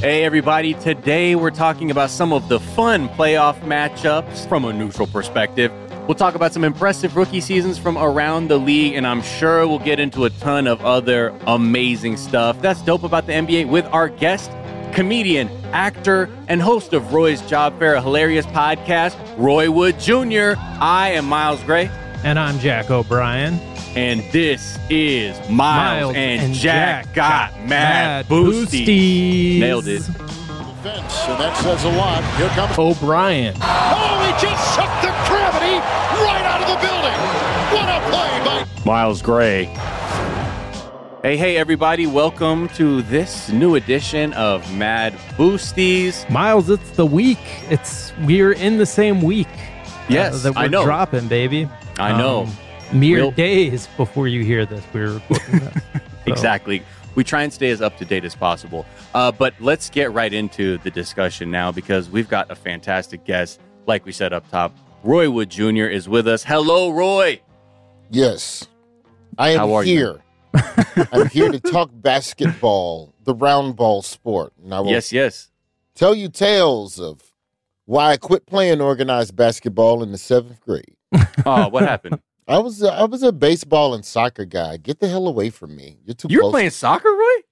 Hey, everybody. Today we're talking about some of the fun playoff matchups from a neutral perspective. We'll talk about some impressive rookie seasons from around the league, and I'm sure we'll get into a ton of other amazing stuff. That's dope about the NBA with our guest, comedian, actor, and host of Roy's Job Fair, a hilarious podcast, Roy Wood Jr. I am Miles Gray, And I'm Jack O'Brien. and this is Miles, and, Jack, got mad, Mad boosty. Boosties. Nailed it. Fence, and that says a lot. Here comes. O'Brien. Oh, he just sucked the gravity right out of the building. What a play by Miles Gray. Hey, hey, everybody. Welcome to this new edition of Mad Boosties. Miles, it's the week. It's we're in the same week. Uh, yes, that we're I know. dropping, baby. I know. Um, mere Real- days before you hear this, we're recording this. So, Exactly. We try and stay as up to date as possible. Uh, but let's get right into the discussion now because we've got a fantastic guest. Like we said up top, Roy Wood Jr. is with us. Hello, Roy. Yes, I am How are you? here. I'm here to talk basketball, the round ball sport, and I will Yes, yes. tell you tales of why I quit playing organized basketball in the seventh grade. Oh, what happened? I was a, I was a baseball and soccer guy. Get the hell away from me. You're too you were close. playing soccer, Roy?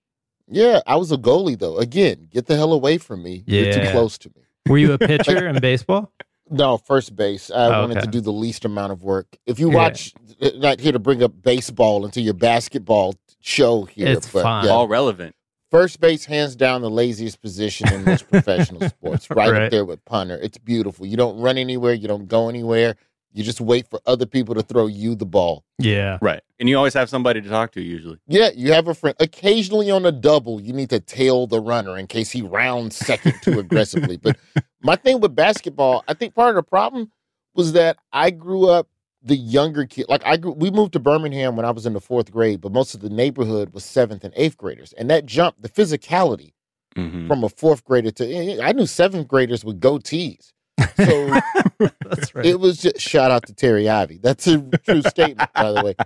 Yeah, I was a goalie though. Again, get the hell away from me. You're too close to me. Were you a pitcher in baseball? No, first base. I Oh, wanted okay. to do the least amount of work. If you watch, uh, not here to bring up baseball into your basketball show here, It's but fine. yeah, All relevant. First base, hands down, the laziest position in most professional sports. Right, Right. up there with punter. It's beautiful. You don't run anywhere. You don't go anywhere. You just wait for other people to throw you the ball. Yeah. Right. And you always have somebody to talk to, usually. Yeah, you have a friend. Occasionally on a double, you need to tail the runner in case he rounds second too aggressively. But my thing with basketball, I think part of the problem was that I grew up the younger kid. Like I grew, we moved to Birmingham when I was in the fourth grade, but most of the neighborhood was seventh and eighth graders, and that jump, the physicality Mhm. from a fourth grader to I knew seventh graders with goatees. So That's right. it was just shout out to Terry Ivy. That's a true statement, by the way.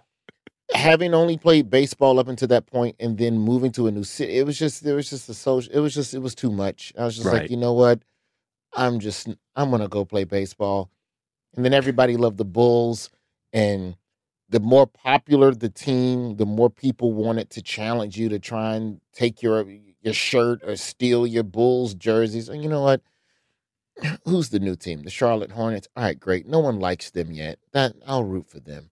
Having only played baseball up until that point and then moving to a new city, it was just there was just a social it was just it was too much. I was just Right. like, you know what? I'm just I'm gonna go play baseball. And then everybody loved the Bulls, and the more popular the team, the more people wanted to challenge you to try and take your your shirt or steal your Bulls jerseys. And you know what? Who's the new team? The Charlotte Hornets. All right, great. No one likes them yet. That I'll root for them.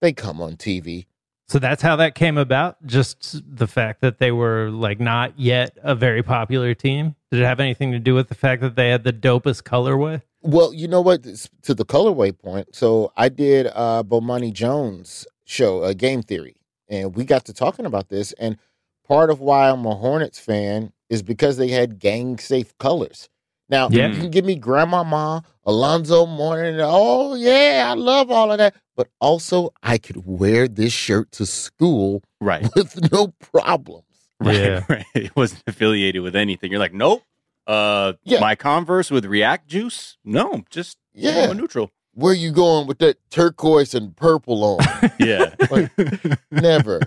They come on TV. So that's how that came about. Just the fact that they were like not yet a very popular team. Did it have anything to do with the fact that they had the dopest colorway? Well, you know what? It's To the colorway point, so I did uh Bomani Jones show, uh, Game Theory, and we got to talking about this. And part of why I'm a Hornets fan is because they had gang safe colors. Now Yeah. you can give me Grandmama, Alonzo Mourning, oh yeah, I love all of that. But also, I could wear this shirt to school Right. with no problems. Right. Yeah. Right. It wasn't affiliated with anything. You're like, nope. Uh, Yeah. my Converse with React Juice? No, just Yeah. I'm neutral. Where you going with that turquoise and purple on? Yeah. Like, never.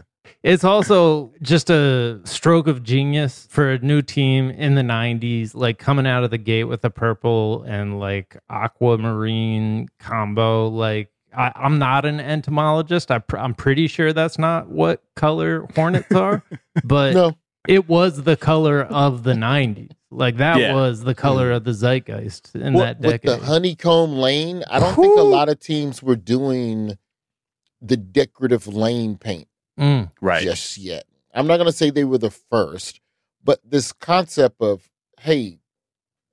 It's also just a stroke of genius for a new team in the 90s, like coming out of the gate with a purple and like aquamarine combo. Like, I, I'm not an entomologist. I pr- I'm pretty sure that's not what color hornets are, but No. it was the color of the 90s. Like, that Yeah. was the color mm. of the zeitgeist in Well, that with decade. the honeycomb lane, I don't think a lot of teams were doing the decorative lane paint Mm. right. just yet. I'm not going to say they were the first, but this concept of, hey,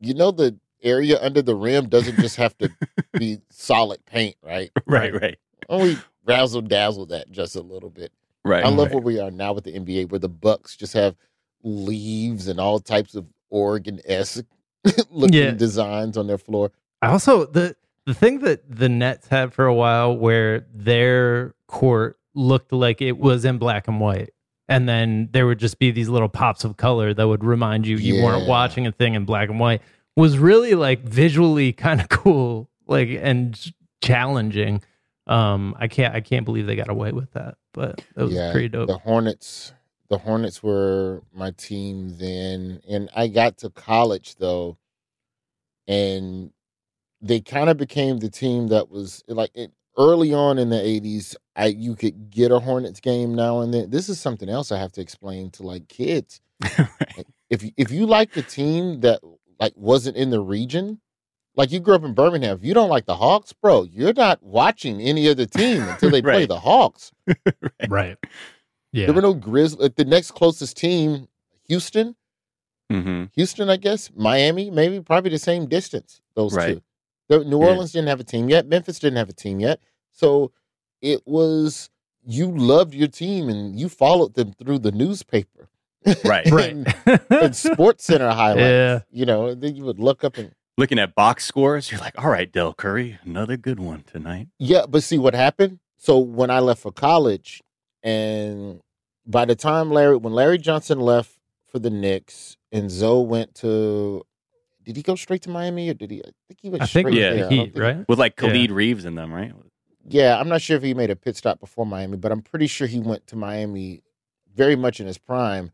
you know, the area under the rim doesn't just have to be solid paint, right? Right. Right. Only razzle dazzle that just a little bit. Right. I love right. where we are now with the NBA, where the Bucks just have leaves and all types of Oregon esque looking Yeah. designs on their floor. I also the the thing that the Nets had for a while where their court looked like it was in black and white. And then there would just be these little pops of color that would remind you you weren't watching a thing in black and white was really like visually kind of cool like and challenging. Um I can't I can't believe they got away with that, but it was pretty dope. The Hornets, the Hornets were my team then, and I got to college though, and they kind of became the team that was like it, early on in the '80s. I you could get a Hornets game now and then. This is something else I have to explain to like kids. Like, if you- if you like the team that like wasn't in the region. Like you grew up in Birmingham, if you don't like the Hawks, bro, you're not watching any other team until they play the Hawks. right. Yeah. There were no Grizzlies. The next closest team, Houston. hmm Houston, I guess. Miami, maybe probably the same distance. Those Right. two. The- New Yeah. Orleans didn't have a team yet. Memphis didn't have a team yet. So it was you loved your team and you followed them through the newspaper. Right. right. and, and Sports Center highlights. Yeah. You know, then you would look up and Looking at box scores, you're like, all right, Del Curry, another good one tonight. Yeah, but see what happened? So when I left for college, and by the time Larry, when Larry Johnson left for the Knicks, and Zo went to, did he go straight to Miami or did he? I think he went I straight think Yeah. there. yeah, I don't Heat, think- right? With like Yeah. Khalid Reeves in them, right? Yeah, I'm not sure if he made a pit stop before Miami, but I'm pretty sure he went to Miami very much in his prime.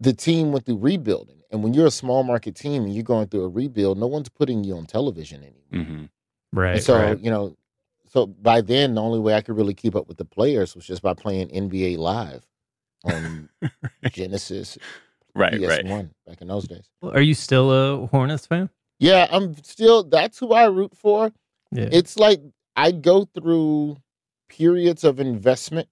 The team went through rebuilding, and when you're a small market team and you're going through a rebuild, no one's putting you on television anymore. hmm Right. And so, right. you know, so by then the only way I could really keep up with the players was just by playing NBA Live on Genesis Right, PS1 right. back in those days. Are you still a Hornets fan? Yeah, I'm still that's who I root for. Yeah. It's like I go through periods of investment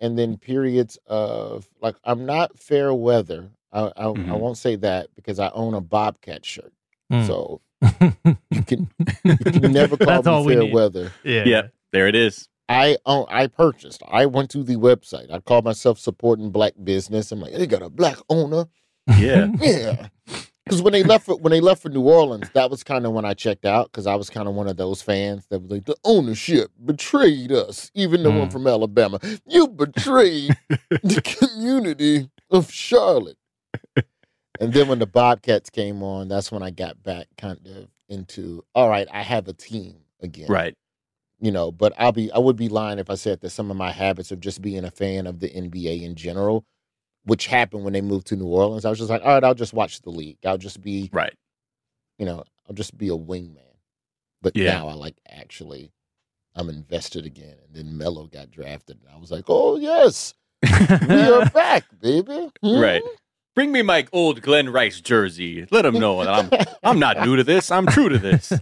and then periods of like I'm not fair weather. I I, I Mhm. won't say that because I own a Bobcat shirt. Mm. So you can you can never call That's me fair need. weather. yeah. Yeah, there it is. I own, I purchased. I went to the website. I called myself supporting black business. I'm like, they got a black owner. Yeah. Yeah. Because when they left for when they left for New Orleans, that was kind of when I checked out. Because I was kind of one of those fans that was like, the ownership betrayed us. Even the one Mm. from Alabama, you betrayed the community of Charlotte. And then when the Bobcats came on, that's when I got back kind of into all right. I have a team again Right. you know but i'll be i would be lying if i said that some of my habits of just being a fan of the nba in general which happened when they moved to new orleans i was just like all right i'll just watch the league i'll just be Right. you know I'll just be a wingman. But Yeah. now I like actually, I'm invested again. And then Melo got drafted, and I was like, oh yes, we are back, baby. Hmm? Right. Bring me my old Glen Rice jersey. Let him know that I'm I'm not new to this. I'm true to this.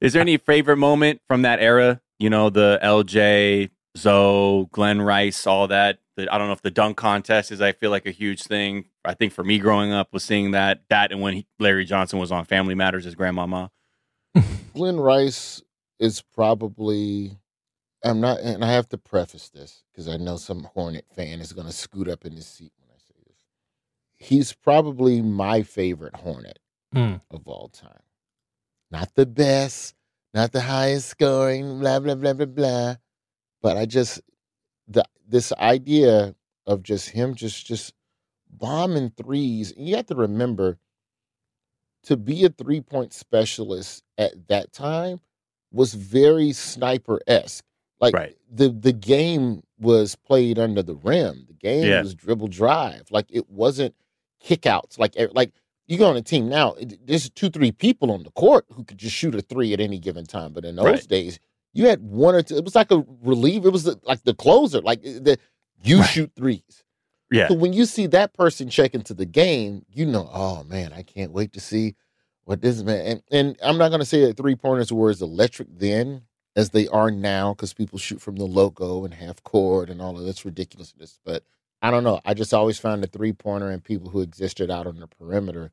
Is there any favorite moment from that era? You know, the LJ, Zo, Glen Rice, all that. The, I don't know if the dunk contest is. I feel like a huge thing. I think for me growing up was seeing that that and when he, Larry Johnson was on Family Matters as grandmama. Glen Rice is probably. I'm not, and I have to preface this because I know some Hornet fan is going to scoot up in his seat when I say this. He's probably my favorite Hornet Mm. of all time. Not the best, not the highest scoring, blah blah blah blah blah. But I just the this idea of just him just just bombing threes. And you have to remember to be a three point specialist at that time was very sniper esque. Like Right. the the game was played under the rim. The game Yeah. was dribble drive. Like it wasn't kickouts. Like like you go on a team now. There's two three people on the court who could just shoot a three at any given time. But in those Right. days, you had one or two. It was like a relief. It was the, like the closer. Like eh, the you Right. shoot threes. Yeah. So when you see that person check into the game, you know, oh man, I can't wait to see what this man. And, and I'm not going to say that three pointers were as electric then as they are now because people shoot from the logo and half court and all of this ridiculousness. But I don't know. I just always found the three pointer and people who existed out on the perimeter,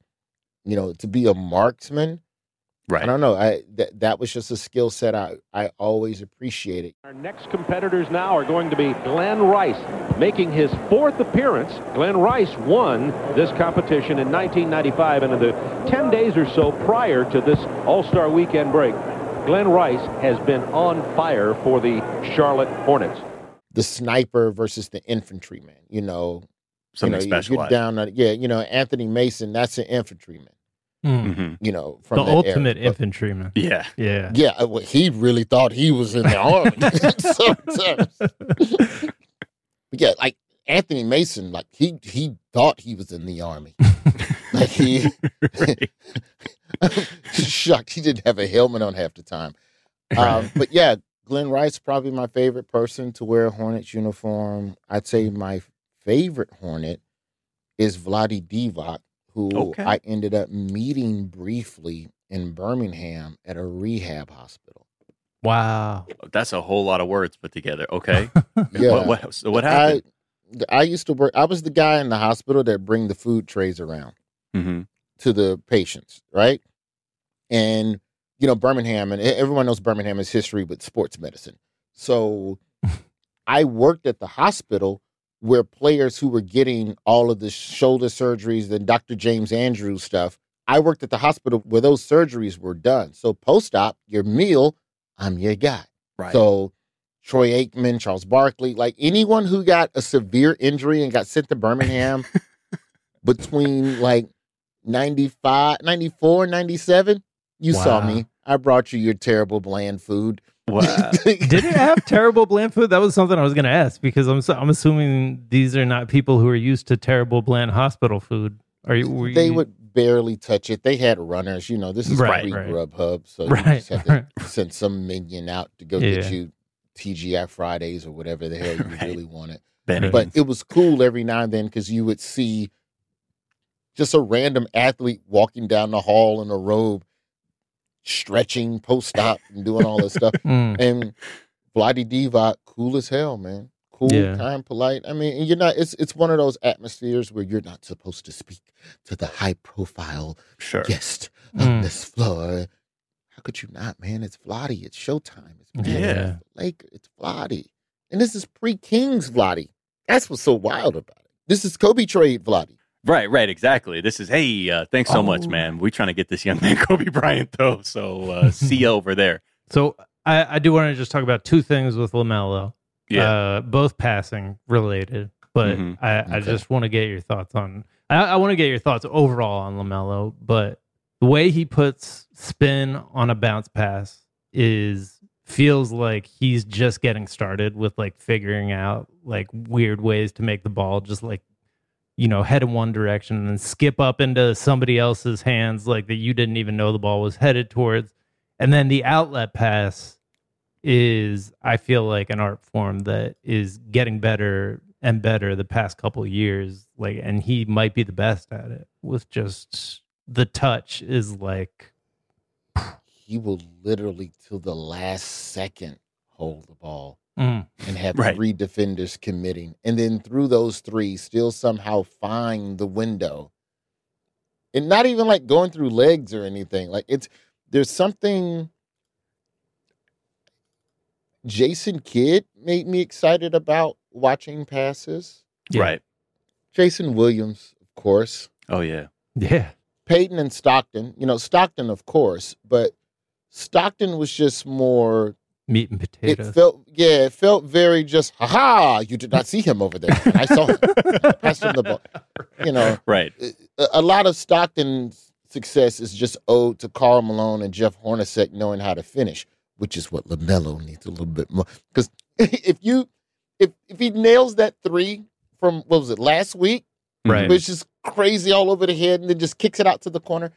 you know, to be a marksman. Right. I don't know. I that that was just a skill set I I always appreciated. Our next competitors now are going to be Glen Rice, making his fourth appearance. Glen Rice won this competition in 1995, and in the 10 days or so prior to this All-Star Weekend break, Glen Rice has been on fire for the Charlotte Hornets. The sniper versus the infantryman. You know, Something you know, special. You're down, yeah. You know, Anthony Mason. That's an infantryman. Mm. hmm You know, The from that era. ultimate But- infantryman. Yeah. Yeah. Yeah, uh, well, he really thought he was in the army. Sometimes. But yeah, like Anthony Mason, like he he thought he was in the army. like he shocked he didn't have a helmet on half the time. Um, but yeah, Glen Rice probably my favorite person to wear a Hornets uniform. I'd say my favorite Hornet is Vlade Divac, who Okay. I ended up meeting briefly in Birmingham at a rehab hospital. Wow. That's a whole lot of words put together. Okay. Yeah. What, what, so what happened? I, I used to work. I was the guy in the hospital that bring the food trays around hmm to the patients, right? And you know, Birmingham, and everyone knows Birmingham is history with sports medicine. So, I worked at the hospital where players who were getting all of the shoulder surgeries and Dr. James Andrews stuff. I worked at the hospital where those surgeries were done. So post op, your meal, I'm your guy. Right. So Troy Aikman, Charles Barkley, like anyone who got a severe injury and got sent to Birmingham between like 95, 94, 97, you saw me. I brought you your terrible bland food. Wow. Did it have terrible bland food? That was something I was going to ask because I'm so, I'm assuming these are not people who are used to terrible bland hospital food. Are you? Were they you- would barely touch it. They had runners, you know. This is Right, pre right. Grubhub, so you just have to right. send some minion out to go Yeah. get you TGI Fridays or whatever the hell you Right. really wanted. Bennigan's. But it was cool every now and then because you would see just a random athlete walking down the hall in a robe, stretching post op and doing all this stuff. Mm. And Vlade Divac, cool as hell, man. Cool, Yeah. kind, polite. I mean, you're not. It's it's one of those atmospheres where you're not supposed to speak to the high profile sure. guest on Mm. this floor. How could you not, man? It's Vlade. It's Showtime. It's Yeah. Madden, it's Laker. It's Vlade. And this is pre Kings Vlade. That's what's so wild about it. This is Kobe trade Vlade. Right, right, exactly. This is hey, uh, thanks so much, Oh. man. We're trying to get this young man Kobe Bryant though. So uh, see you over there. So I, I do want to just talk about two things with LaMelo. Yeah. uh, both passing related, but Mhm. I, I just want to get your thoughts on. I, I want to get your thoughts overall on LaMelo, but the way he puts spin on a bounce pass is feels like he's just getting started with like figuring out like weird ways to make the ball just like you know, head in one direction and then skip up into somebody else's hands like that you didn't even know the ball was headed towards. And then the outlet pass is I feel like an art form that is getting better and better the past couple years. Like and he might be the best at it with just the touch is like He will literally till the last second hold the ball mm, and have Right. three defenders committing, and then through those three, still somehow find the window. And not even like going through legs or anything. Like it's there's something. Jason Kidd made me excited about watching passes. Yeah. Right. Jason Williams, of course. Oh yeah. yeah. Peyton and Stockton. You know, Stockton, of course, but Stockton was just more Meat and potatoes. it felt yeah, it felt very just ha ha. You did not see him over there. I saw him. Passed him the ball. You know, Right. a, a lot of Stockton's success is just owed to Karl Malone and Jeff Hornacek knowing how to finish, which is what LaMelo needs a little bit more. Because if you if if he nails that three from what was it last week, Right. which is crazy all over the head, and then just kicks it out to the corner.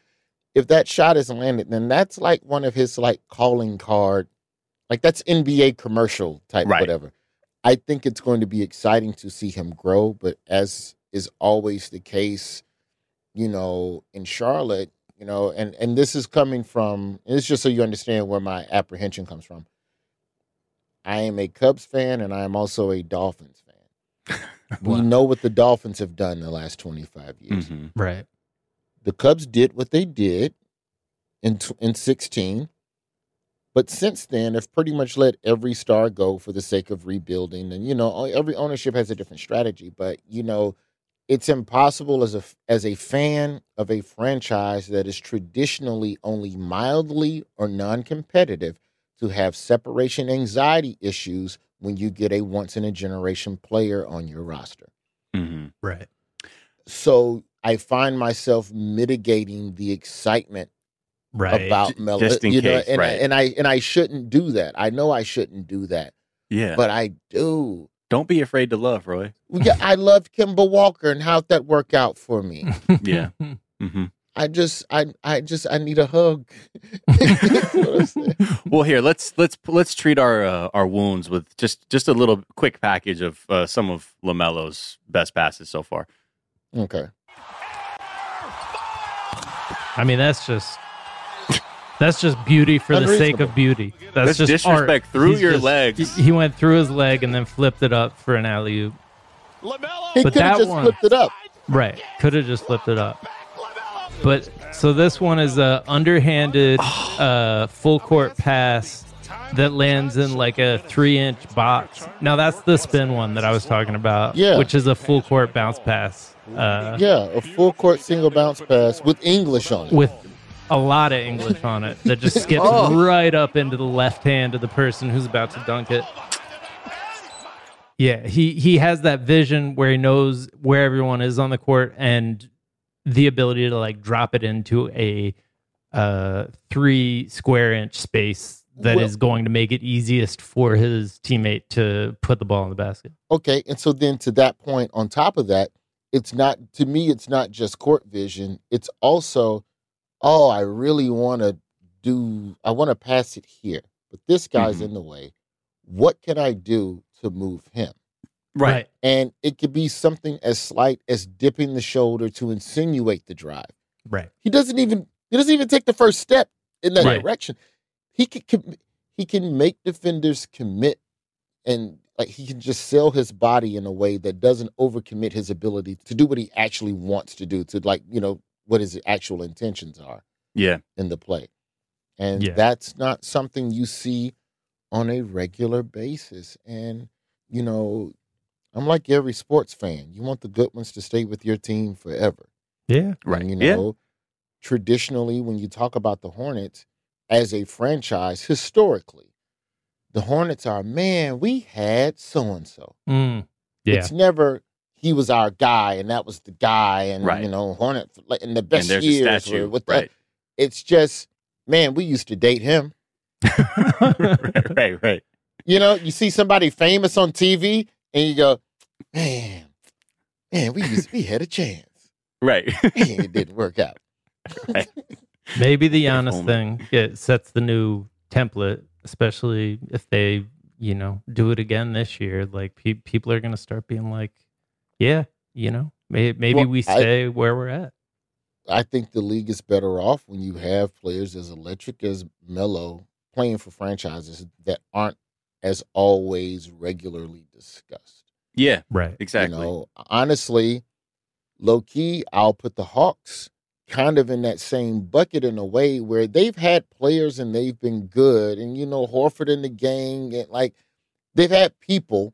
If that shot is landed, then that's like one of his like calling card, like that's NBA commercial type Right. whatever. I think it's going to be exciting to see him grow, but as is always the case, you know, in Charlotte, you know, and and this is coming from it's just so you understand where my apprehension comes from. I am a Cubs fan and I am also a Dolphins fan. We know what the Dolphins have done in the last 25 years. Mhm. right. The Cubs did what they did in tw- in 16. But since then, they've pretty much let every star go for the sake of rebuilding. And you know, every ownership has a different strategy. But you know, it's impossible as a as a fan of a franchise that is traditionally only mildly or non-competitive to have separation anxiety issues when you get a once in a generation player on your roster. Mhm. Right. So I find myself mitigating the excitement Right. about J- Melo. just in you know, and, right. I, and I and I shouldn't do that. I know I shouldn't do that, Yeah. but I do. Don't be afraid to love, Roy. Yeah, I love Kemba Walker, and how'd that work out for me? Yeah. hmm I just, I, I just, I need a hug. That's what I'm saying. Well, here let's let's let's treat our uh, our wounds with just just a little quick package of uh, some of LaMelo's best passes so far. okay. I mean, that's just that's just beauty for the sake of beauty. That's, That's just disrespect art. through He's your just- legs. He, he went through his leg and then flipped it up for an alley oop. He But could have that just one- flipped it up. Right. Could have just flipped it up. But so this one is a underhanded uh, full court pass that lands in like a three inch box. Now that's the spin one that I was talking about. Yeah. Which is a full court bounce pass. Uh, Yeah, a full court single bounce pass with English on it. with a lot of English on it that just skips Oh. right up into the left hand of the person who's about to dunk it. Yeah, he he has that vision where he knows where everyone is on the court and the ability to like drop it into a uh three square inch space that is Well- going to make it easiest for his teammate to put the ball in the basket. Okay, and so then to that point, on top of that, it's not to me. It's not just court vision. It's also, oh, I really want to do. I want to pass it here, but this guy's Mhm. in the way. What can I do to move him? Right. And it could be something as slight as dipping the shoulder to insinuate the drive. Right. He doesn't even he doesn't even take the first step in that Right. direction. He can com- he can make defenders commit and like he can just sell his body in a way that doesn't overcommit his ability to do what he actually wants to do to like you know what his actual intentions are Yeah. in the play. And Yeah. that's not something you see on a regular basis. And, you know, I'm like every sports fan. You want the good ones to stay with your team forever. Yeah. Right. And, you Yeah. know, traditionally, when you talk about the Hornets as a franchise, historically, the Hornets are, man, we had so and so. Yeah. It's never he was our guy and that was the guy and Right. you know Hornet like in the best and there's a years statue. were with right. that. It's just man, we used to date him. right. Right. Right. You know, you see somebody famous on TV and you go, man, man, we was, we had a chance. Right. it didn't work out. right. Maybe the Giannis only. thing it sets the new template, especially if they, you know, do it again this year. Like pe- people are going to start being like, yeah, you know, may- maybe Well, we I- stay where we're at. I think the league is better off when you have players as electric as Melo playing for franchises that aren't as always regularly discussed. Yeah. Right. Exactly. You know, honestly, low key, I'll put the Hawks kind of in that same bucket in a way where they've had players and they've been good, and you know Horford in the gang, and like they've had people,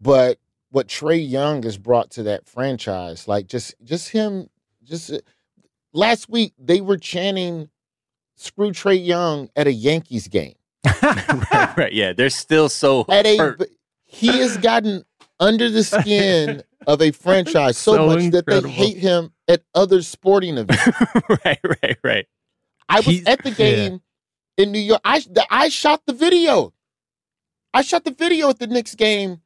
but what Trae Young has brought to that franchise, like just just him, just uh, last week they were chanting "Screw Trae Young" at a Yankees game. right, right. Yeah. They're still so At hurt. but he has gotten under the skin of a franchise so, So much that they hate him at other sporting events. right, right, right. I was He's- at the game in New York. I the, I shot the video. I shot the video at the Knicks game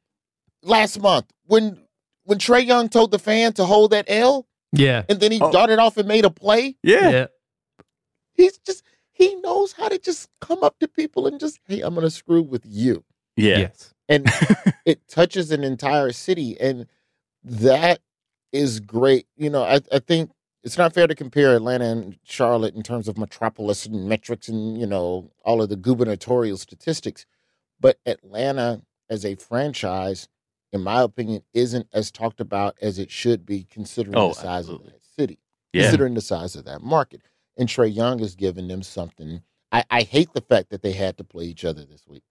last month when when Trae Young told the fan to hold that L Yeah. and then he Oh. darted off and made a play. Yeah. Yeah. He's just he knows how to just come up to people and just hey, I'm gonna screw with you. Yeah. Yes. and it touches an entire city and that is great you know I, I think it's not fair to compare atlanta and charlotte in terms of metropolis and metrics and you know all of the gubernatorial statistics but atlanta as a franchise in my opinion isn't as talked about as it should be considering Oh, the size absolutely. of that city Yeah. considering the size of that market and trae young has given them something I, I hate the fact that they had to play each other this week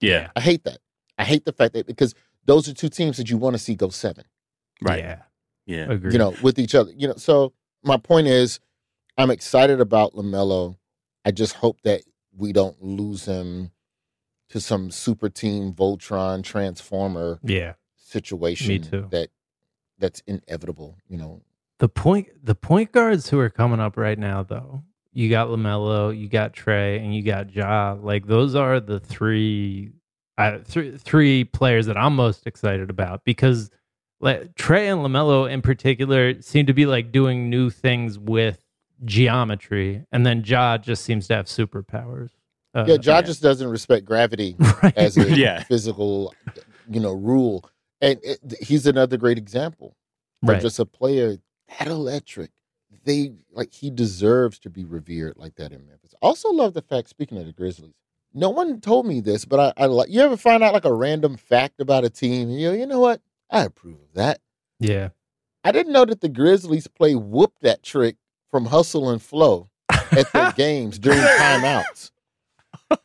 Yeah. I hate that. I hate the fact that because those are two teams that you want to see go seven, Right. Yeah. Yeah. Agree. you know, with each other. You know, so my point is, I'm excited about LaMelo. I just hope that we don't lose him to some super team Voltron Transformer yeah. situation too. that that's inevitable. You know, The point the point guards who are coming up right now though, you got LaMelo, you got Trae, and you got Ja. Like those are the three uh, three three players that I'm most excited about because like, Trae and LaMelo in particular seem to be like doing new things with geometry, and then Ja just seems to have superpowers. Uh, yeah, Ja just doesn't respect gravity right. as a Yeah. physical, you know, rule, and it, he's another great example. but right. just a player that electric. They like he deserves to be revered like that in Memphis. Also, love the fact. Speaking of the Grizzlies, no one told me this, but I, I like. You ever find out like a random fact about a team? And you go, you know what? I approve of that. yeah. I didn't know that the Grizzlies play whoop that trick from hustle and flow at their games during timeouts.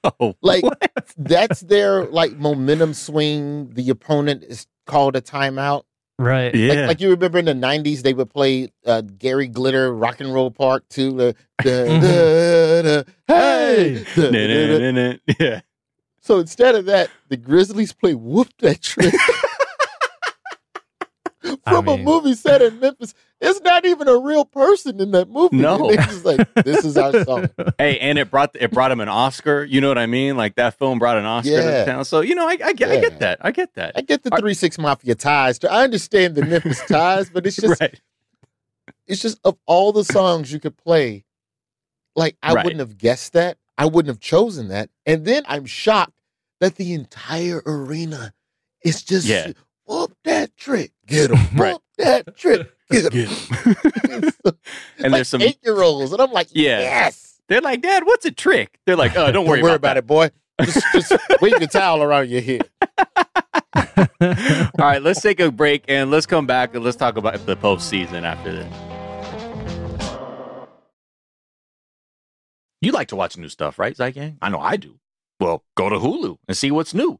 Oh, Like what? that's their like momentum swing. The opponent is called a timeout. Right. Yeah. Like, like you remember in the '90s, they would play uh, Gary Glitter Rock and Roll Part Two. The, the, the, the, hey. Yeah. So instead of that, the Grizzlies play whoop that trick from a mean- movie set in Memphis. It's not even a real person in that movie. No. They're just like, this is our song. Hey, and it brought it brought him an Oscar. You know what I mean? Like that film brought an Oscar to Yeah. the town. So you know, I, I, get, I get that. I get that. I get the Three Six Mafia ties. I understand the Memphis ties, but it's just right. it's just of all the songs you could play, like I Right. wouldn't have guessed that. I wouldn't have chosen that. And then I'm shocked that the entire arena is just Yeah. Whoop that trick, get him, whoop that trick, get him. And there's some. eight year olds, and I'm like, Yeah. yes. They're like, Dad, what's a trick? They're like, oh, don't worry, about, it, boy. Just, just wave your towel around your head. All right, let's take a break and let's come back and let's talk about the postseason after this. You like to watch new stuff, right, Zeitgang? I know I do. Well, go to Hulu and see what's new.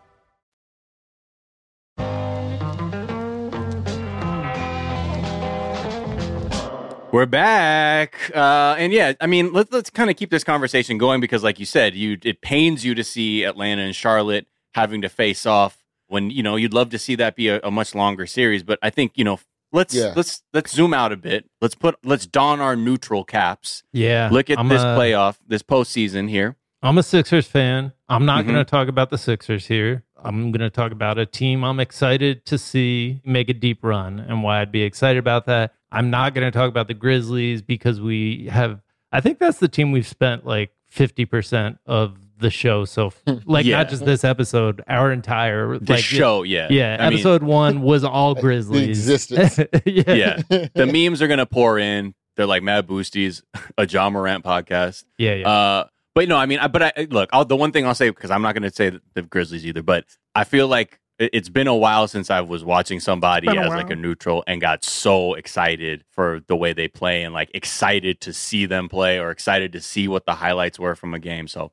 We're back, uh, and yeah, I mean, let's let's kind of keep this conversation going because, like you said, you it pains you to see Atlanta and Charlotte having to face off when you know you'd love to see that be a, a much longer series. But I think you know, let's Yeah. let's let's zoom out a bit. Let's put let's don our neutral caps. Yeah. Look at I'm this a- playoff, this postseason here. I'm a Sixers fan. I'm not Mhm. going to talk about the Sixers here. I'm going to talk about a team I'm excited to see make a deep run and why I'd be excited about that. I'm not going to talk about the Grizzlies because we have, I think that's the team we've spent like 50% of the show. So, like, Yeah. not just this episode, our entire The like, show, yeah. Yeah. I mean- episode one was all Grizzlies. existence. yeah. yeah, the memes are gonna pour in. They're like Mad Boosties, a John Morant podcast. Yeah. Yeah. Uh, but no, I mean, I, but I look. I'll, the one thing I'll say because I'm not going to say the, the Grizzlies either, but I feel like it- it's been a while since I was watching somebody as while. like a neutral and got so excited for the way they play and like excited to see them play or excited to see what the highlights were from a game. So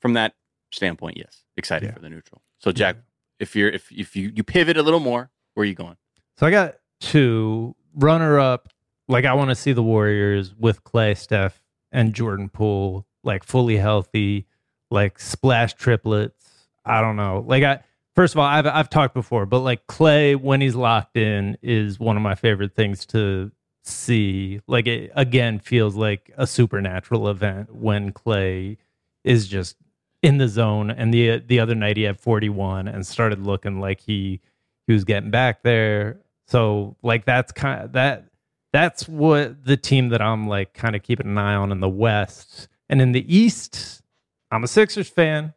from that standpoint, yes, excited Yeah. for the neutral. So Jack, if you're if if you you pivot a little more, where are you going? So I got two runner up. Like I want to see the Warriors with Klay, Steph, and Jordan Poole like fully healthy, like splash triplets. I don't know. Like I first of all, I've I've talked before, but like Klay when he's locked in is one of my favorite things to see. Like it again feels like a supernatural event when Klay is just in the zone. And the the other night he had 41 and started looking like he he was getting back there. So like that's kind of that that's what the team that I'm like kind of keeping an eye on in the West. And in the East, I'm a Sixers fan,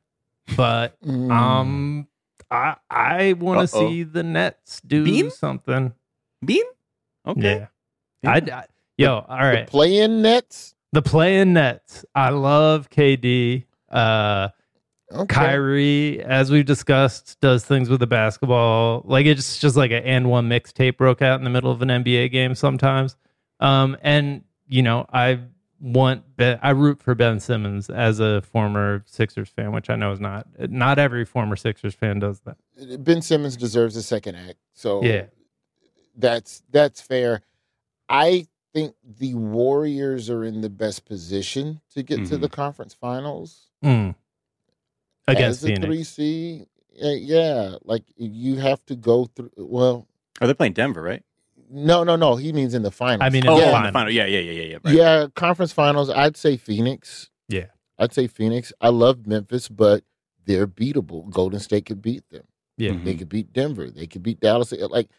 but Mm. um I I want to see the Nets do Bean? something. Bean? Okay. Yeah. I, I- yo, all right. The play-in nets. The play-in Nets. I love KD. Uh Okay. Kyrie, as we've discussed, does things with the basketball. Like it's just like an and one mixtape broke out in the middle of an NBA game sometimes. Um, and you know, I want ben, I root for Ben Simmons as a former Sixers fan, which I know is not not every former Sixers fan does that. Ben Simmons deserves a second act. So Yeah. that's that's fair. I think the Warriors are in the best position to get to Mhm. the conference finals Mm. Against as a Phoenix. three C. Yeah, yeah, like you have to go through. Well, Are they playing Denver, right? No, no, no. He means in the finals. I mean, in Oh, the yeah, in the final. Yeah, yeah, yeah, yeah, yeah. Right. yeah, conference finals. I'd say Phoenix. Yeah. I'd say Phoenix. I love Memphis, but they're beatable. Golden State could beat them. Yeah. Mhm. They could beat Denver. They could beat Dallas. Like,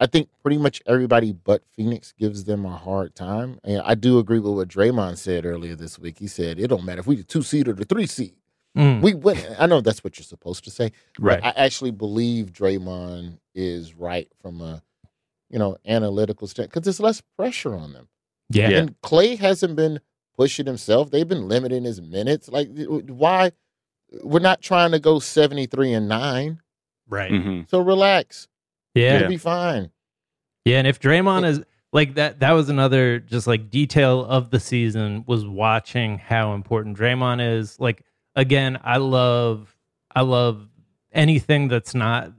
I think pretty much everybody but Phoenix gives them a hard time. And I do agree with what Draymond said earlier this week. He said it don't matter if we the two seed or the three seed. Mm. We win. I know that's what you're supposed to say. Right. But I actually believe Draymond is right from a, you know, analytical stand because there's less pressure on them. Yeah. Yeah. And Klay hasn't been pushing himself. They've been limiting his minutes. Like, why? We're not trying to go 73 and nine. Right. Mhm. So relax. Yeah. You'll be fine. Yeah, and if Draymond is like that, that was another just like detail of the season was watching how important Draymond is. Like again, I love, I love anything that's not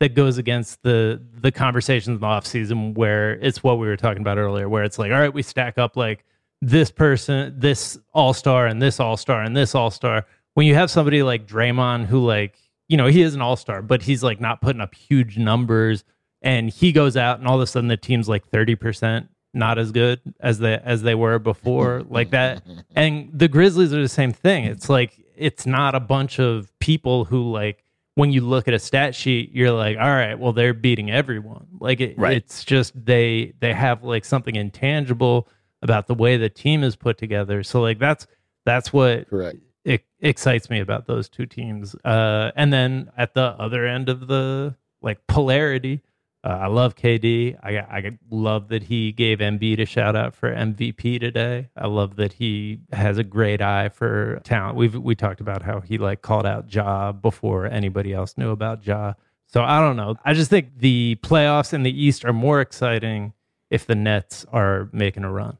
that goes against the the conversations in the off season where it's what we were talking about earlier, where it's like, all right, we stack up like this person, this all star, and this all star, and this all star. When you have somebody like Draymond, who like you know he is an all star, but he's like not putting up huge numbers and he goes out and all of a sudden the team's like 30% not as good as they as they were before like that and the grizzlies are the same thing it's like it's not a bunch of people who like when you look at a stat sheet you're like all right well they're beating everyone like it, Right. it's just they they have like something intangible about the way the team is put together so like that's that's what Correct. it excites me about those two teams. Uh, and then at the other end of the like polarity, uh, I love KD. I I love that he gave Embiid a shout out for MVP today. I love that he has a great eye for talent. We've we talked about how he like called out Ja before anybody else knew about Ja. So I don't know. I just think the playoffs in the East are more exciting if the Nets are making a run.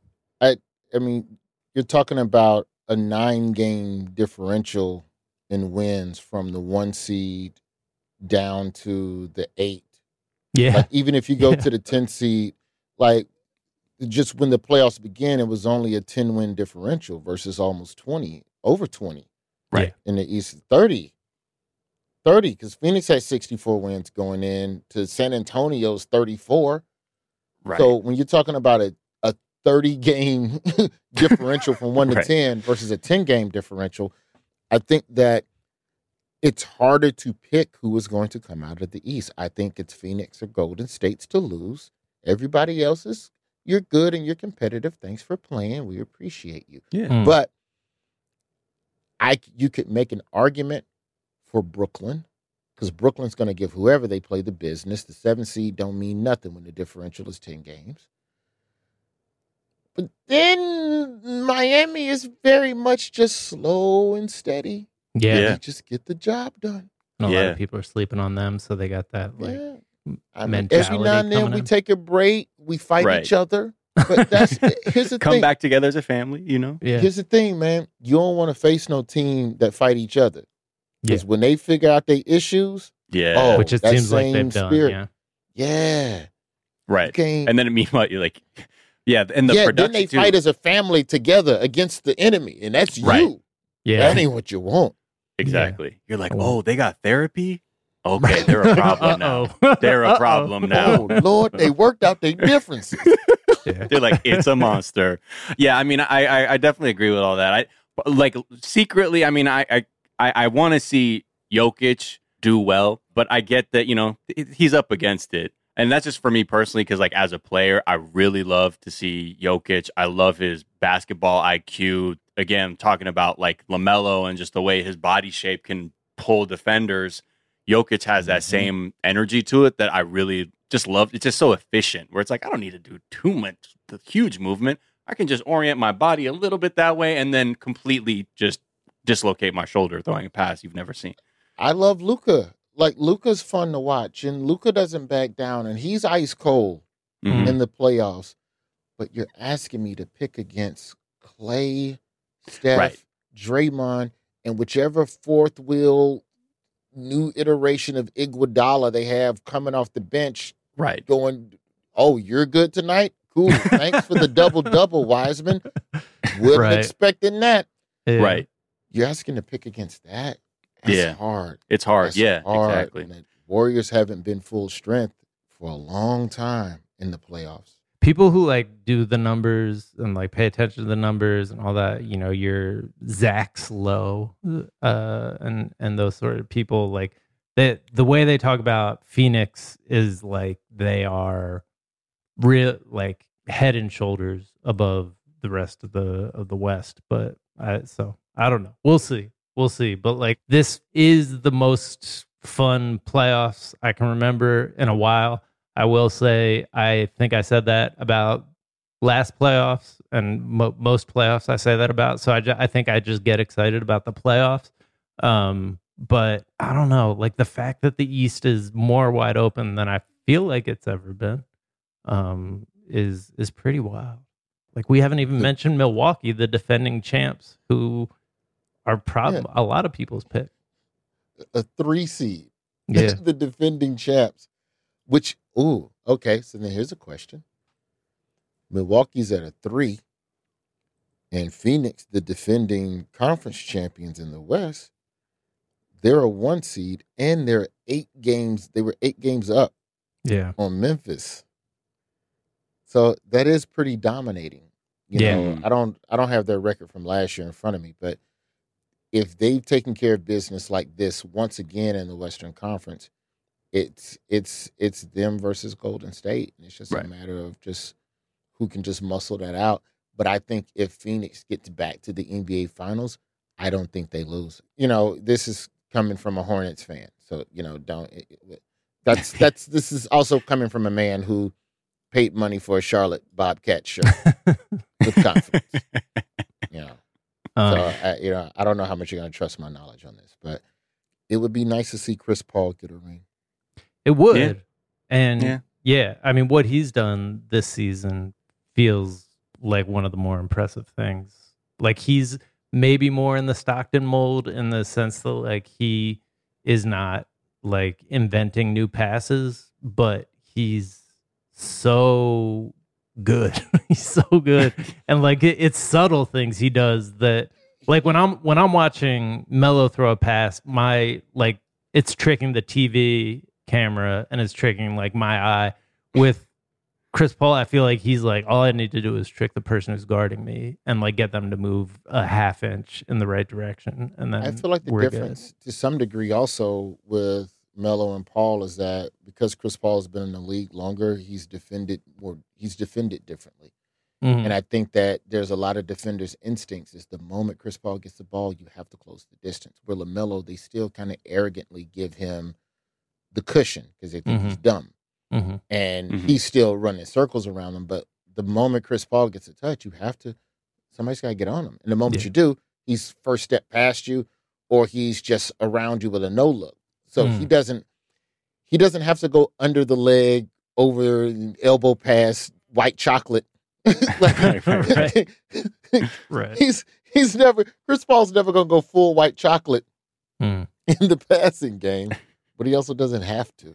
I mean, you're talking about a nine game differential in wins from the one seed down to the eight. Yeah. Like, even if you go Yeah. to the 10 seed, like just when the playoffs began, it was only a 10 win differential versus almost 20, over 20. Right. In the East, 30. 30, because Phoenix had 64 wins going in to San Antonio's 34. Right. So when you're talking about a, a 30 game differential from one to Right. 10 versus a 10 game differential, I think that it's harder to pick who is going to come out of the East. I think it's Phoenix or Golden States to lose. Everybody else is, you're good and you're competitive. Thanks for playing. We appreciate you. yeah. Mm. But I, you could make an argument for Brooklyn because Brooklyn's going to give whoever they play the business. The seven seed don't mean nothing when the differential is ten games. But then Miami is very much just slow and steady. Yeah. Yeah. Just get the job done. And a lot Yeah. of people are sleeping on them, so they got that like yeah. I mean, mentality every now and then we in. take a break, we fight Right. each other. But that's here's the thing. Come thing. back together as a family, you know? yeah, Here's the thing, man. You don't want to face no team that fight each other. Because Yeah. when they figure out their issues, Yeah. Oh, which it that seems like same they've done. spirit. Yeah, yeah. right. Okay. And then meanwhile, you're like, yeah, and the yeah, then they too. fight as a family together against the enemy, and that's Right. you. yeah, That ain't what you want. Exactly. You're like, oh. oh, they got therapy. Okay, they're a problem now. They're a Uh-oh. problem now. Oh Lord, they worked out their differences. Yeah. They're like, it's a monster. Yeah, I mean, I I, I definitely agree with all that. I like secretly, I mean, I I I, I want to see Jokic do well, but I get that you know he's up against it, and that's just for me personally because like as a player, I really love to see Jokic. I love his basketball IQ. Again, talking about like LaMelo and just the way his body shape can pull defenders. Jokic has that same energy to it that I really just love. It's just so efficient where it's like, I don't need to do too much, the huge movement. I can just orient my body a little bit that way and then completely just dislocate my shoulder throwing a pass you've never seen. I love Luka. Like Luka's fun to watch, and Luka doesn't back down, and he's ice cold Mhm. in the playoffs. But you're asking me to pick against Klay, Steph, Right. Draymond, and whichever fourth wheel new iteration of Iguodala they have coming off the bench, Right. going oh, you're good tonight. Cool. Thanks for the double double, Wiseman. Wasn't Right. expecting that. Yeah. Right. You're asking to pick against that. That's Yeah. hard. It's hard. That's yeah, hard. exactly. And the Warriors haven't been full strength for a long time in the playoffs. People who like do the numbers and like pay attention to the numbers and all that, you know, your Zach Lowes, uh, and and those sort of people like that. The way they talk about Phoenix is like they are real, like head and shoulders above the rest of the of the West. But I, so I don't know. We'll see. We'll see. But like this is the most fun playoffs I can remember in a while. I will say, I think I said that about last playoffs and mo- most playoffs I say that about. So I, ju- I think I just get excited about the playoffs. Um, but I don't know, like the fact that the East is more wide open than I feel like it's ever been, um, is is pretty wild. Like we haven't even mentioned Milwaukee, the defending champs, who are probably a lot of people's pick. A three seed. Yeah. the defending champs. Which, ooh, okay. So then here's a question. Milwaukee's at a three, and Phoenix, the defending conference champions in the West, they're a one seed, and they're eight games. They were eight games up Yeah. on Memphis. So that is pretty dominating. You Yeah. know, I don't I don't have their record from last year in front of me, but if they've taken care of business like this once again in the Western Conference, it's it's it's them versus Golden State. And it's just Right. a matter of just who can just muscle that out. But I think if Phoenix gets back to the NBA finals, I don't think they lose. You know, this is coming from a Hornets fan. So, you know, don't it- it- that's that's this is also coming from a man who paid money for a Charlotte Bobcat shirt with confidence. You know. Uh, so I, you know, I don't know how much you're gonna trust my knowledge on this, but it would be nice to see Chris Paul get a ring. It would. Yeah. And Yeah. yeah. I mean, what he's done this season feels like one of the more impressive things. Like he's maybe more in the Stockton mold in the sense that like he is not like inventing new passes, but he's so good. he's so good. and like it, it's subtle things he does that like when I'm when I'm watching Melo throw a pass, my like it's tricking the TV camera and it's tricking like my eye. With Chris Paul, I feel like he's like all I need to do is trick the person who's guarding me and like get them to move a half inch in the right direction. And then I feel like the we're good. difference to some degree also with Melo and Paul is that because Chris Paul has been in the league longer, he's defended more he's defended differently. Mhm. And I think that there's a lot of defenders' instincts is the moment Chris Paul gets the ball, you have to close the distance. Where LaMelo, they still kind of arrogantly give him the cushion because they think he's dumb. Mhm. And Mhm. he's still running circles around him. But the moment Chris Paul gets a touch, you have to, somebody's got to get on him. And the moment Yeah. you do, he's first step past you or he's just around you with a no look. So he Mm. doesn't, he doesn't have to go under the leg, over elbow pass, white chocolate. Like- Right. Right. He's he's never Chris Paul's never gonna go full white chocolate Mm. in the passing game, but he also doesn't have to.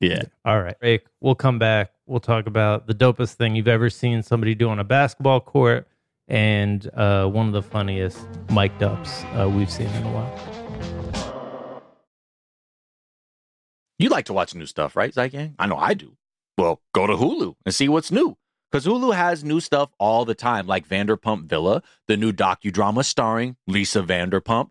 Yeah. All right. Break. We'll come back. We'll talk about the dopest thing you've ever seen somebody do on a basketball court and uh, one of the funniest mic'd ups uh, we've seen in a while. You like to watch new stuff, right, Zeitgang? I know I do. Well, go to Hulu and see what's new. Because Hulu has new stuff all the time, like Vanderpump Villa, the new docudrama starring Lisa Vanderpump.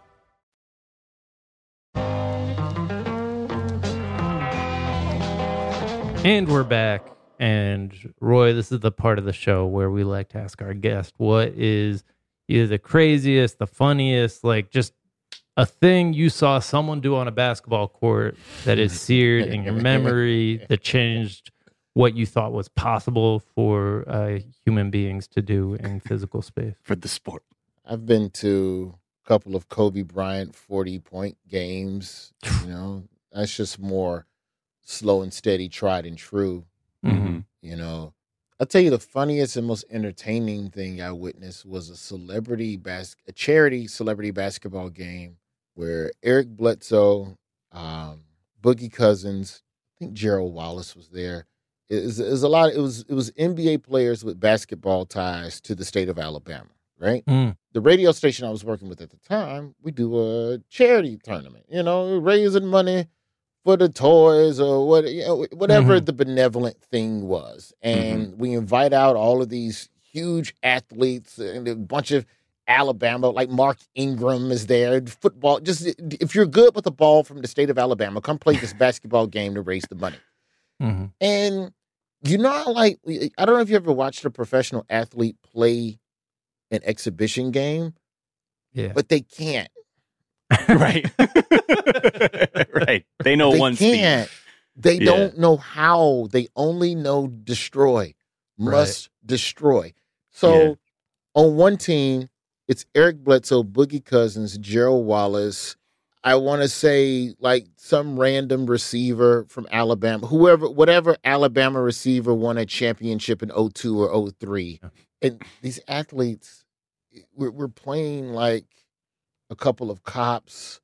And we're back. And Roy, this is the part of the show where we like to ask our guest what is either the craziest, the funniest, like just a thing you saw someone do on a basketball court that is seared in your memory that changed what you thought was possible for uh, human beings to do in physical space for the sport. I've been to a couple of Kobe Bryant 40 point games. You know, that's just more slow and steady, tried and true. Mm-hmm. You know, I'll tell you the funniest and most entertaining thing I witnessed was a celebrity bas- a charity celebrity basketball game where Eric Bledsoe, um, Boogie Cousins, I think Gerald Wallace was there. It was, it was a lot. It was it was NBA players with basketball ties to the state of Alabama, right? Mm. The radio station I was working with at the time, we do a charity tournament. You know, raising money for the toys or what you know, whatever Mhm. the benevolent thing was. And we invite out all of these huge athletes and a bunch of Alabama, like Mark Ingram is there. Football, just if you're good with the ball from the state of Alabama, come play this basketball game to raise the money. Mm-hmm. And you know, like I don't know if you ever watched a professional athlete play an exhibition game, Yeah. but they can't. right. right. They know they one speed. can't. They Yeah. don't know how. They only know destroy. Must destroy. So Yeah. on one team, it's Eric Bledsoe, Boogie Cousins, Gerald Wallace. I want to say like some random receiver from Alabama, whoever, whatever Alabama receiver won a championship in 02 or 03. And these athletes, we're, we're playing like a couple of cops,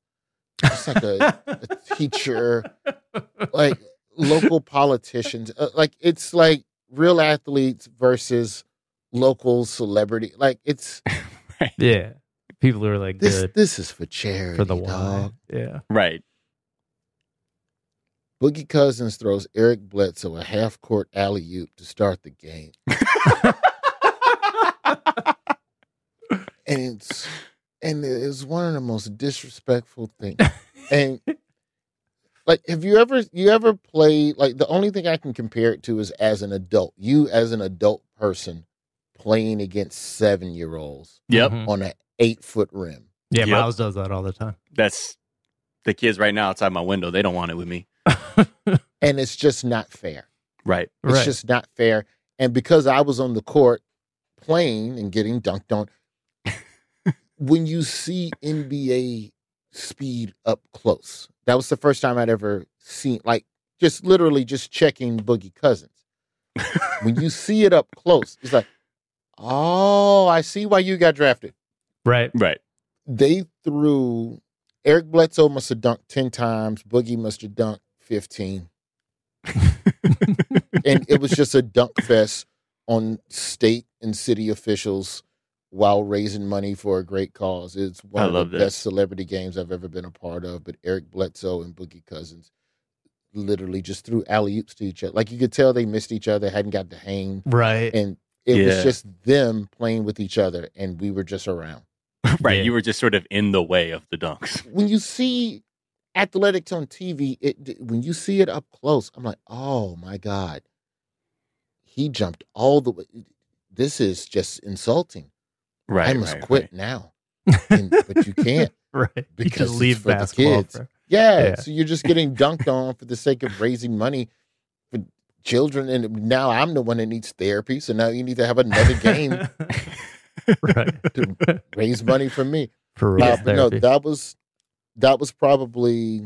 just like a, a teacher, like local politicians. Uh, like it's like real athletes versus local celebrity. Like it's Yeah. People who are like this. good This is for charity. for the why. dog. Yeah. Right. Boogie Cousins throws Eric Bledsoe a half court alley oop to start the game. and it's and it's one of the most disrespectful things. And like have you ever you ever played like the only thing I can compare it to is as an adult, you as an adult person playing against seven year olds Yep. Mhm. on an eight foot rim. Yeah, Yep. Miles does that all the time. That's the kids right now outside my window. They don't want it with me. And it's just not fair. Right. It's Right. just not fair. And because I was on the court playing and getting dunked on, when you see NBA speed up close, that was the first time I'd ever seen, like, just literally just checking Boogie Cousins. when you see it up close, it's like, oh, I see why you got drafted. Right. Right. They threw Eric Bledsoe must have dunked 10 times, Boogie must have dunked 15. and it was just a dunk fest on state and city officials while raising money for a great cause. It's one I of the love that. best celebrity games I've ever been a part of. But Eric Bledsoe and Boogie Cousins literally just threw alley oops to each other. Like you could tell they missed each other, hadn't got to hang. Right. And it was just them playing with each other, and we were just around. right. Yeah. You were just sort of in the way of the dunks. When you see athletics on TV, it when you see it up close, I'm like, oh my god, he jumped all the way. This is just insulting. Right. I must right, quit right. now, And- but you can't. right. Because leave for the basketball. kids. For, Yeah, Yeah. so you're just getting dunked on for the sake of raising money for children, and now I'm the one that needs therapy. So now you need to have another game right. to raise money for me. For real Uh, no, that was that was probably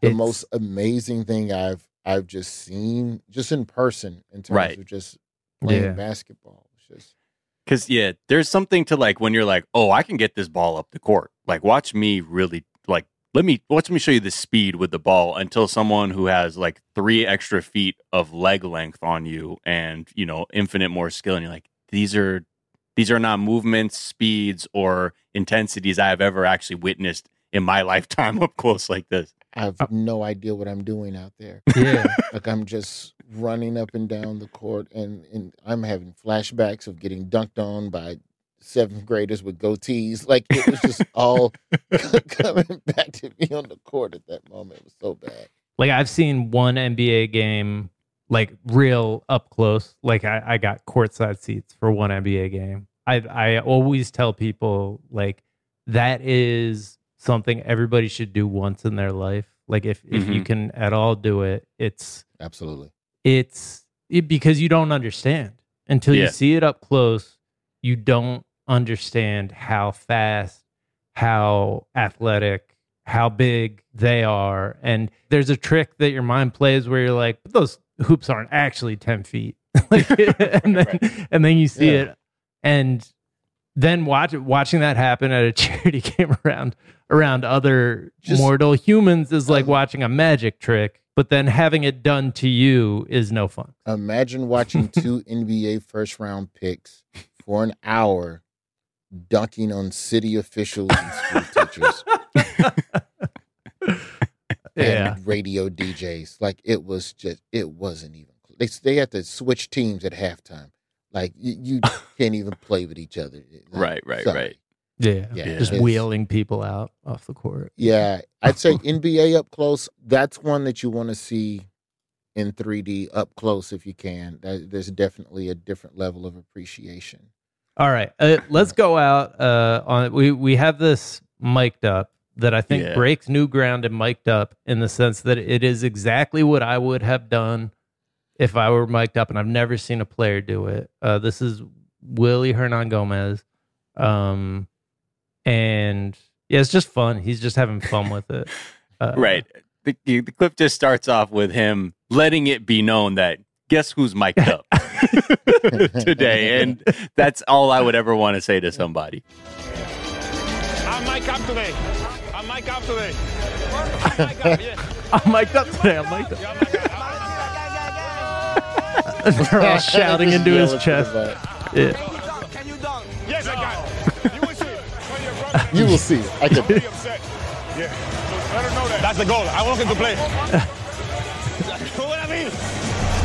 the It's- most amazing thing I've I've just seen just in person in terms Right. of just playing Yeah. basketball. It's just Because yeah, there's something to like when you're like, oh, I can get this ball up the court. Like, watch me really like let me watch me show you the speed with the ball until someone who has like three extra feet of leg length on you and you know infinite more skill, and you're like, these are these are not movements, speeds, or intensities I have ever actually witnessed in my lifetime up close like this. I have oh. no idea what I'm doing out there. yeah. like I'm just running up and down the court, and, and I'm having flashbacks of getting dunked on by seventh graders with goatees. Like it was just all coming back to me on the court at that moment. It was so bad. Like I've seen one NBA game like real up close. Like I, I got courtside seats for one NBA game. I I always tell people like that is something everybody should do once in their life. Like if if you Mhm. can at all do it, it's Absolutely. it's it, because you don't understand until you see it up close. You don't understand how fast, how athletic, how big they are, and there's a trick that your mind plays where you're like, those hoops aren't actually ten feet, like, and then and then you see Yeah. it, and then watch watching that happen at a charity game around around other Just- mortal humans is like um, watching a magic trick but then having it done to you is no fun Imagine watching two NBA first round picks for an hour dunking on city officials and school teachers yeah radio DJs. Like it was just, it wasn't even. They they had to switch teams at halftime. Like you, you can't even play with each other. Like, Right, right, sorry. right. yeah, Yeah, just it's- wheeling people out off the court Yeah, I'd say NBA up close. That's one that you want to see in 3D up close if you can. That, there's definitely a different level of appreciation. all right uh, let's go out uh on we we have this mic'd up that i think Yeah. breaks new ground and mic'd up in the sense that it is exactly what i would have done if i were mic'd up and i've never seen a player do it uh this is Willy Hernangomez um and yeah it's just fun he's just having fun with it uh, right. The, the the clip just starts off with him letting it be known that guess who's mic'd up today, and that's all I would ever want to say to somebody. I'm Mike up today. I'm Mike up today. I'm Mike up, i'm mic'd up today i'm mic'd up they're all shouting into his chest yeah. Can. You will see. When you're You will see. I can. Yeah. Let her know that. That's the goal. I want him to play. know what I mean?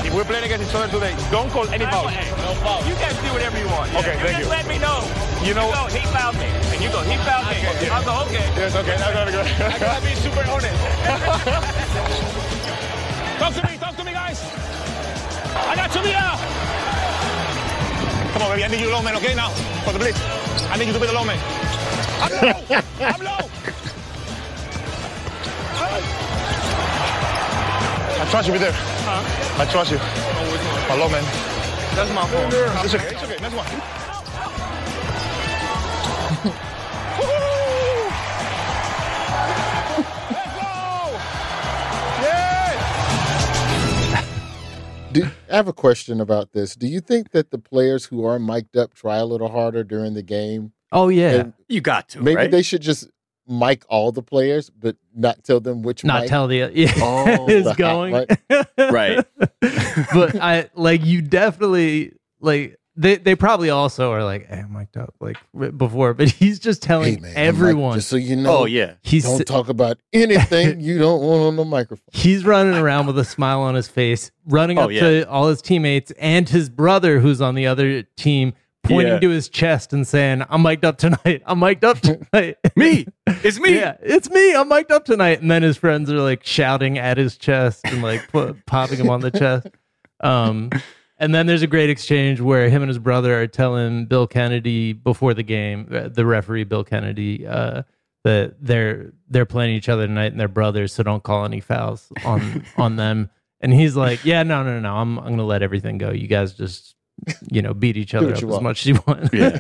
If we're playing against each other today, don't call any foul. No foul. You guys do whatever you want. Okay, you thank just you. let me know. You know- go, he fouled me. And you go, he fouled me. I'll go, okay. Yes, okay. That's very good. I gotta be super honest. Talk to me. Talk to me, guys. I got you, Mia. Come on, baby. I need you low, man. Okay, now for the blitz. I need you to be the low man. I'm low. I'm low. I trust you be there. Uh-huh. I trust you. My low man. That's my fault. It's okay. It's okay. Next one. I have a question about this. Do you think that the players who are mic'd up try a little harder during the game? Oh yeah, And You got to, maybe right? they should just mic all the players, but not tell them which not mic. tell the yeah Oh, is the hot going mic. Right. but I like you definitely like they they probably also are like hey, I'm mic'd up like before, but he's just telling Hey man, everyone mic- just so you know. Oh yeah. he's Don't talk about anything you don't want on the microphone. He's running around with a smile on his face, running Oh, up yeah. to all his teammates and his brother, who's on the other team, pointing Yeah. to his chest and saying, "I'm mic'd up tonight. I'm mic'd up tonight." Me. It's me. yeah, it's me. I'm mic'd up tonight. And then his friends are like shouting at his chest and like pu- popping him on the chest. Um, and then there's a great exchange where him and his brother are telling Bill Kennedy before the game, uh, the referee Bill Kennedy, uh, that they're they're playing each other tonight and they're brothers, so don't call any fouls on on them. And he's like, "Yeah, no, no, no, I'm I'm gonna let everything go. You guys just you know beat each other up as want." much as you want." Yeah.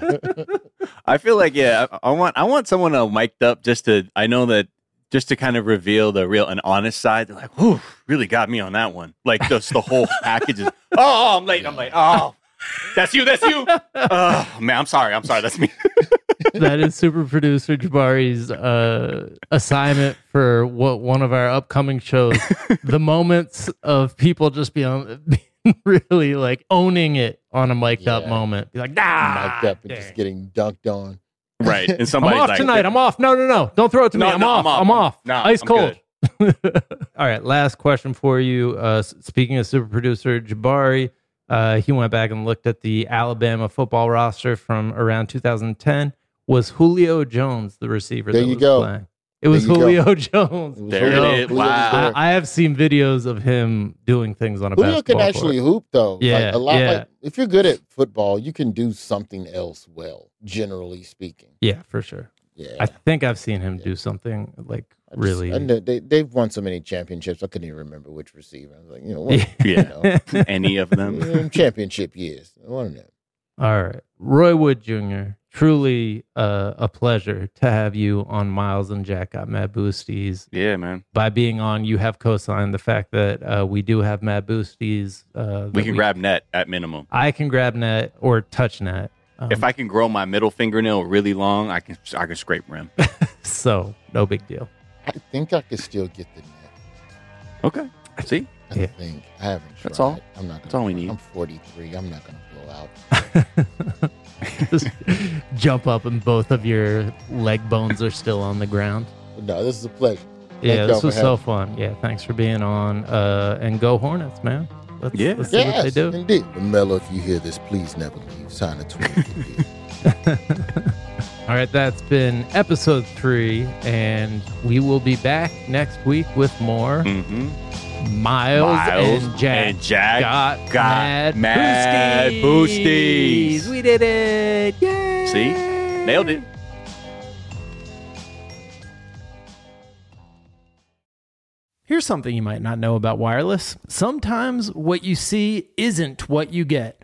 I feel like yeah, I, I want I want someone uh, mic'd up just to I know that just to kind of reveal the real and honest side. They're like, whew, really got me on that one. Like just the whole package is oh, oh, I'm late. I'm late. Oh that's you, that's you. Oh man, I'm sorry. I'm sorry, that's me. that is super producer Jabari's uh, assignment for what one of our upcoming shows. the moments of people just being, being really like owning it on a mic'd up moment. Be like, nah, mic'd up and just getting dunked on. Right. And I'm off like tonight. I'm off. No, no, no. Don't throw it to me. I'm, no, off. I'm off. I'm off. No, Ice I'm cold. All right. Last question for you. Uh, speaking of super producer Jabari, uh, he went back and looked at the Alabama football roster from around 2010. Was Julio Jones the receiver There that you was go. playing? It was There you go. Julio Jones. It was There it Julio. is. Julio was Wow. there. I, I have seen videos of him doing things on a Julio basketball can actually court. hoop though. Like, Yeah, a lot. yeah. Like, if you're good at football, you can do something else well. Generally speaking, Yeah, for sure. yeah. I think I've seen him do something like I just- really. I know they they've won so many championships. I couldn't even remember which receiver. I was like, you know, one, Yeah. you know, any of them. championship years. One of them. All right. Roy Wood Jr., truly uh, a pleasure to have you on Miles and Jack Got Mad Boosties. Yeah, man. By being on, you have co signed the fact that uh, we do have Mad Boosties. Uh, We that can grab net at minimum. I can grab net or touch net. Um, If I can grow my middle fingernail really long, I can I can scrape rim. so, no big deal. I think I could still get the net. Okay. See? I Yeah. think I haven't tried. That's all. I'm not. Gonna, That's all we need. I'm 43. I'm not gonna blow out. Just jump up and both of your leg bones are still on the ground. No, this is a pleasure. Yeah, this for was so having fun. Yeah, thanks for being on. Uh, and go Hornets, man. Let's, Yeah. let's see what they do. indeed. But Melo, if you hear this, please never leave. Sign a tweet. All right, that's been episode three, and we will be back next week with more Mm-hmm. Miles, Miles and Jack. and Jack got, got mad, mad boosties. boosties. We did it! Yay! See? Nailed it. Here's something you might not know about wireless. Sometimes what you see isn't what you get.